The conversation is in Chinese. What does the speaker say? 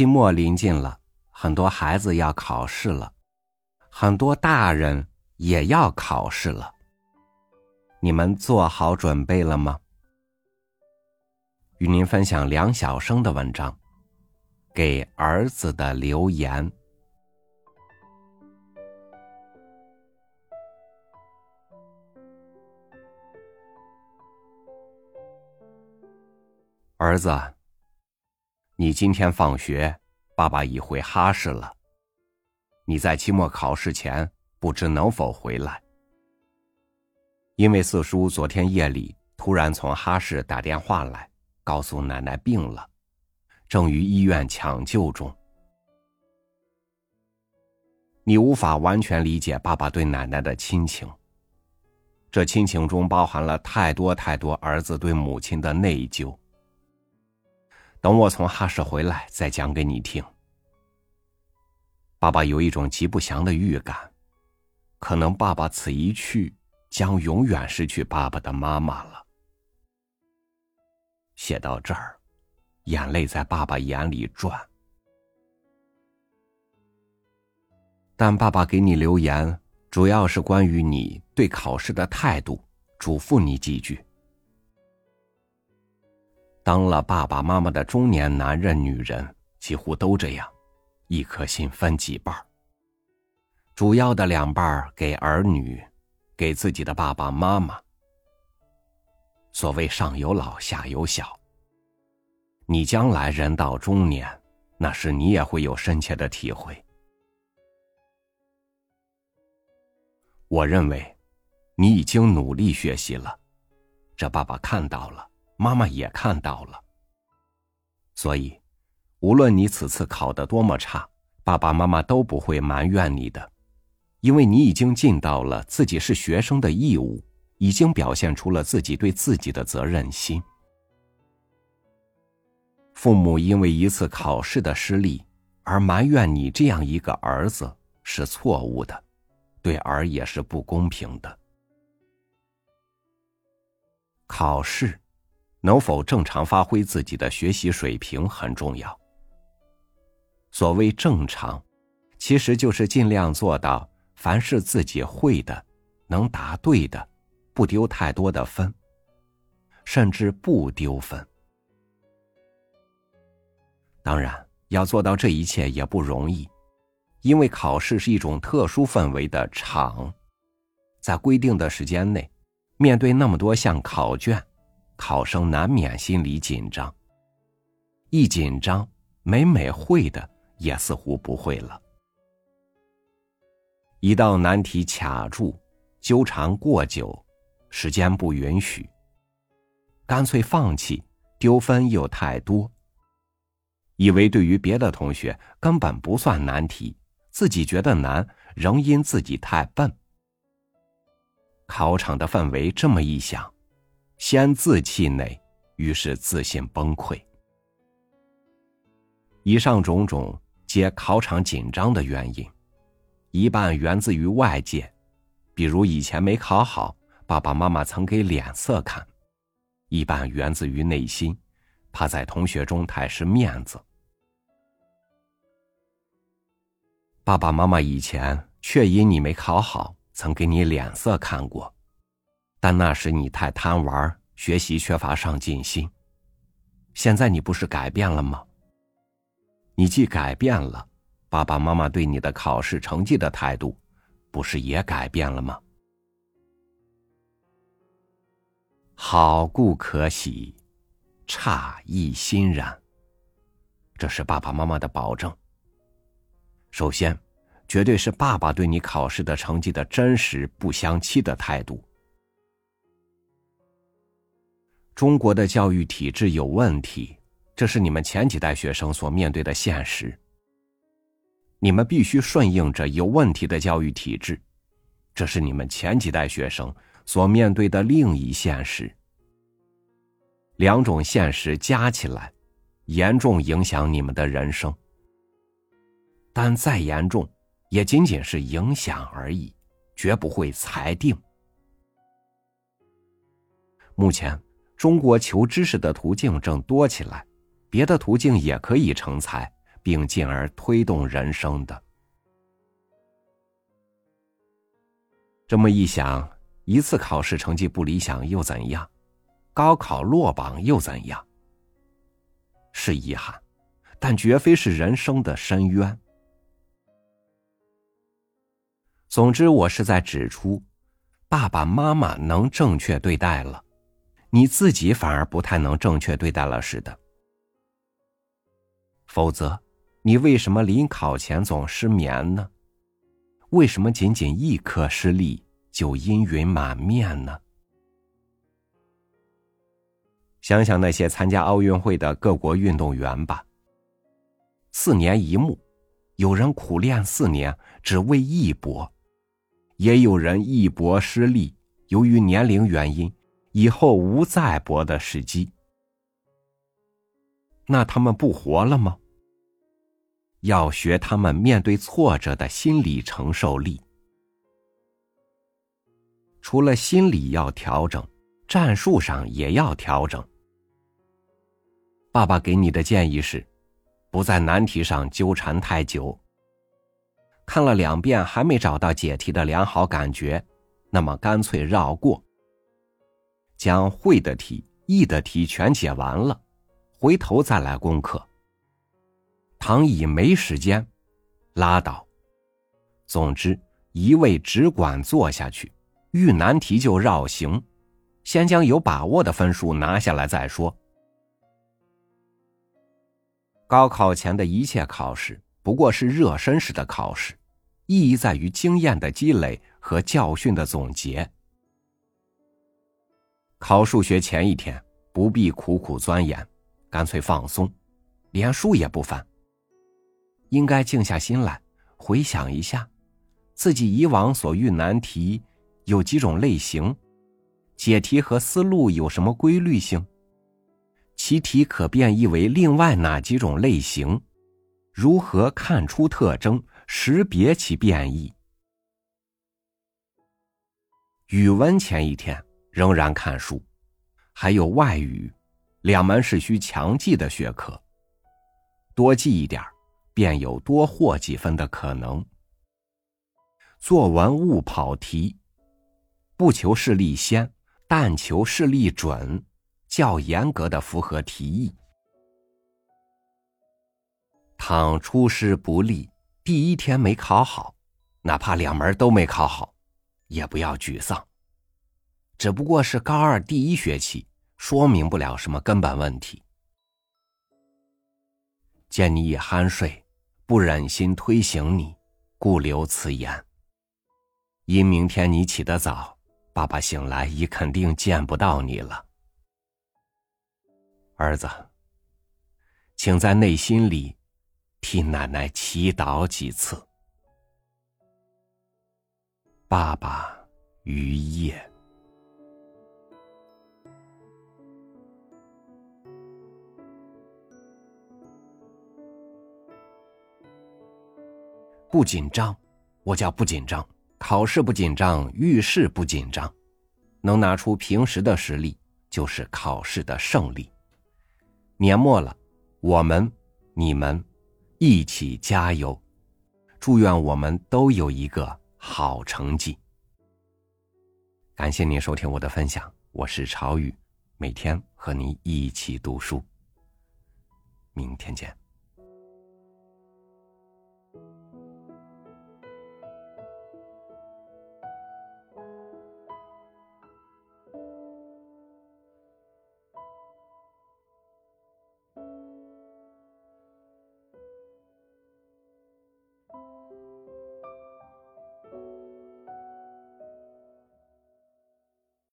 期末临近了，很多孩子要考试了，很多大人也要考试了。你们做好准备了吗？与您分享梁晓声的文章，《给儿子的留言》。儿子，你今天放学，爸爸已回哈市了。你在期末考试前不知能否回来？因为四叔昨天夜里突然从哈市打电话来，告诉奶奶病了，正于医院抢救中。你无法完全理解爸爸对奶奶的亲情，这亲情中包含了太多太多儿子对母亲的内疚。等我从哈市回来，再讲给你听。爸爸有一种极不祥的预感，可能爸爸此一去，将永远失去爸爸的妈妈了。写到这儿，眼泪在爸爸眼里转。但爸爸给你留言，主要是关于你对考试的态度，嘱咐你几句。当了爸爸妈妈的中年男人、女人，几乎都这样，一颗心分几半主要的两半给儿女，给自己的爸爸妈妈。所谓上有老，下有小。你将来人到中年，那时你也会有深切的体会。我认为，你已经努力学习了，这爸爸看到了。妈妈也看到了，所以，无论你此次考得多么差，爸爸妈妈都不会埋怨你的，因为你已经尽到了自己是学生的义务，已经表现出了自己对自己的责任心。父母因为一次考试的失利而埋怨你这样一个儿子是错误的，对儿也是不公平的。考试。能否正常发挥自己的学习水平很重要。所谓正常，其实就是尽量做到凡是自己会的，能答对的，不丢太多的分，甚至不丢分。当然，要做到这一切也不容易，因为考试是一种特殊氛围的场，在规定的时间内，面对那么多项考卷。考生难免心里紧张，一紧张，每每会的也似乎不会了。一道难题卡住，纠缠过久，时间不允许，干脆放弃，丢分又太多。以为对于别的同学根本不算难题，自己觉得难，仍因自己太笨。考场的氛围这么一想。先自气馁，于是自信崩溃。以上种种皆考场紧张的原因，一半源自于外界，比如以前没考好，爸爸妈妈曾给脸色看；一半源自于内心，怕在同学中太失面子。爸爸妈妈以前确因你没考好，曾给你脸色看过。但那时你太贪玩，学习缺乏上进心。现在你不是改变了吗？你既改变了，爸爸妈妈对你的考试成绩的态度，不是也改变了吗？好故可喜，差亦欣然。这是爸爸妈妈的保证。首先，绝对是爸爸对你考试的成绩的真实不相欺的态度。中国的教育体制有问题，这是你们前几代学生所面对的现实。你们必须顺应着有问题的教育体制，这是你们前几代学生所面对的另一现实。两种现实加起来，严重影响你们的人生。但再严重，也仅仅是影响而已，绝不会裁定。目前。中国求知识的途径正多起来，别的途径也可以成才，并进而推动人生的。这么一想，一次考试成绩不理想又怎样？高考落榜又怎样？是遗憾，但绝非是人生的深渊。总之，我是在指出，爸爸妈妈能正确对待了，你自己反而不太能正确对待了似的。否则，你为什么临考前总失眠呢？为什么仅仅一科失利就阴云满面呢？想想那些参加奥运会的各国运动员吧。四年一目，有人苦练四年只为一搏，也有人一搏失利，由于年龄原因，以后无再搏的时机。那他们不活了吗？要学他们面对挫折的心理承受力。除了心理要调整，战术上也要调整。爸爸给你的建议是，不在难题上纠缠太久。看了两遍还没找到解题的良好感觉，那么干脆绕过。将会的题、易的题全解完了，回头再来攻克。倘已没时间，拉倒。总之，一味只管做下去，遇难题就绕行，先将有把握的分数拿下来再说。高考前的一切考试不过是热身式的考试，意义在于经验的积累和教训的总结。考数学前一天不必苦苦钻研，干脆放松，连书也不翻。应该静下心来回想一下，自己以往所遇难题有几种类型，解题和思路有什么规律性。其题可变异为另外哪几种类型？如何看出特征，识别其变异？语文前一天仍然看书，还有外语，两门是需强记的学科。多记一点便有多获几分的可能。作文勿跑题，不求事例先，但求事例准。较严格的符合题意。倘出师不利，第一天没考好，哪怕两门都没考好，也不要沮丧。只不过是高二第一学期，说明不了什么根本问题。见你已酣睡，不忍心推醒你，故留此言。因明天你起得早，爸爸醒来已肯定见不到你了。儿子，请在内心里替奶奶祈祷几次。爸爸于夜，不紧张，我叫不紧张。考试不紧张，遇事不紧张，能拿出平时的实力，就是考试的胜利。年末了，我们、你们一起加油，祝愿我们都有一个好成绩。感谢您收听我的分享，我是朝雨，每天和您一起读书。明天见。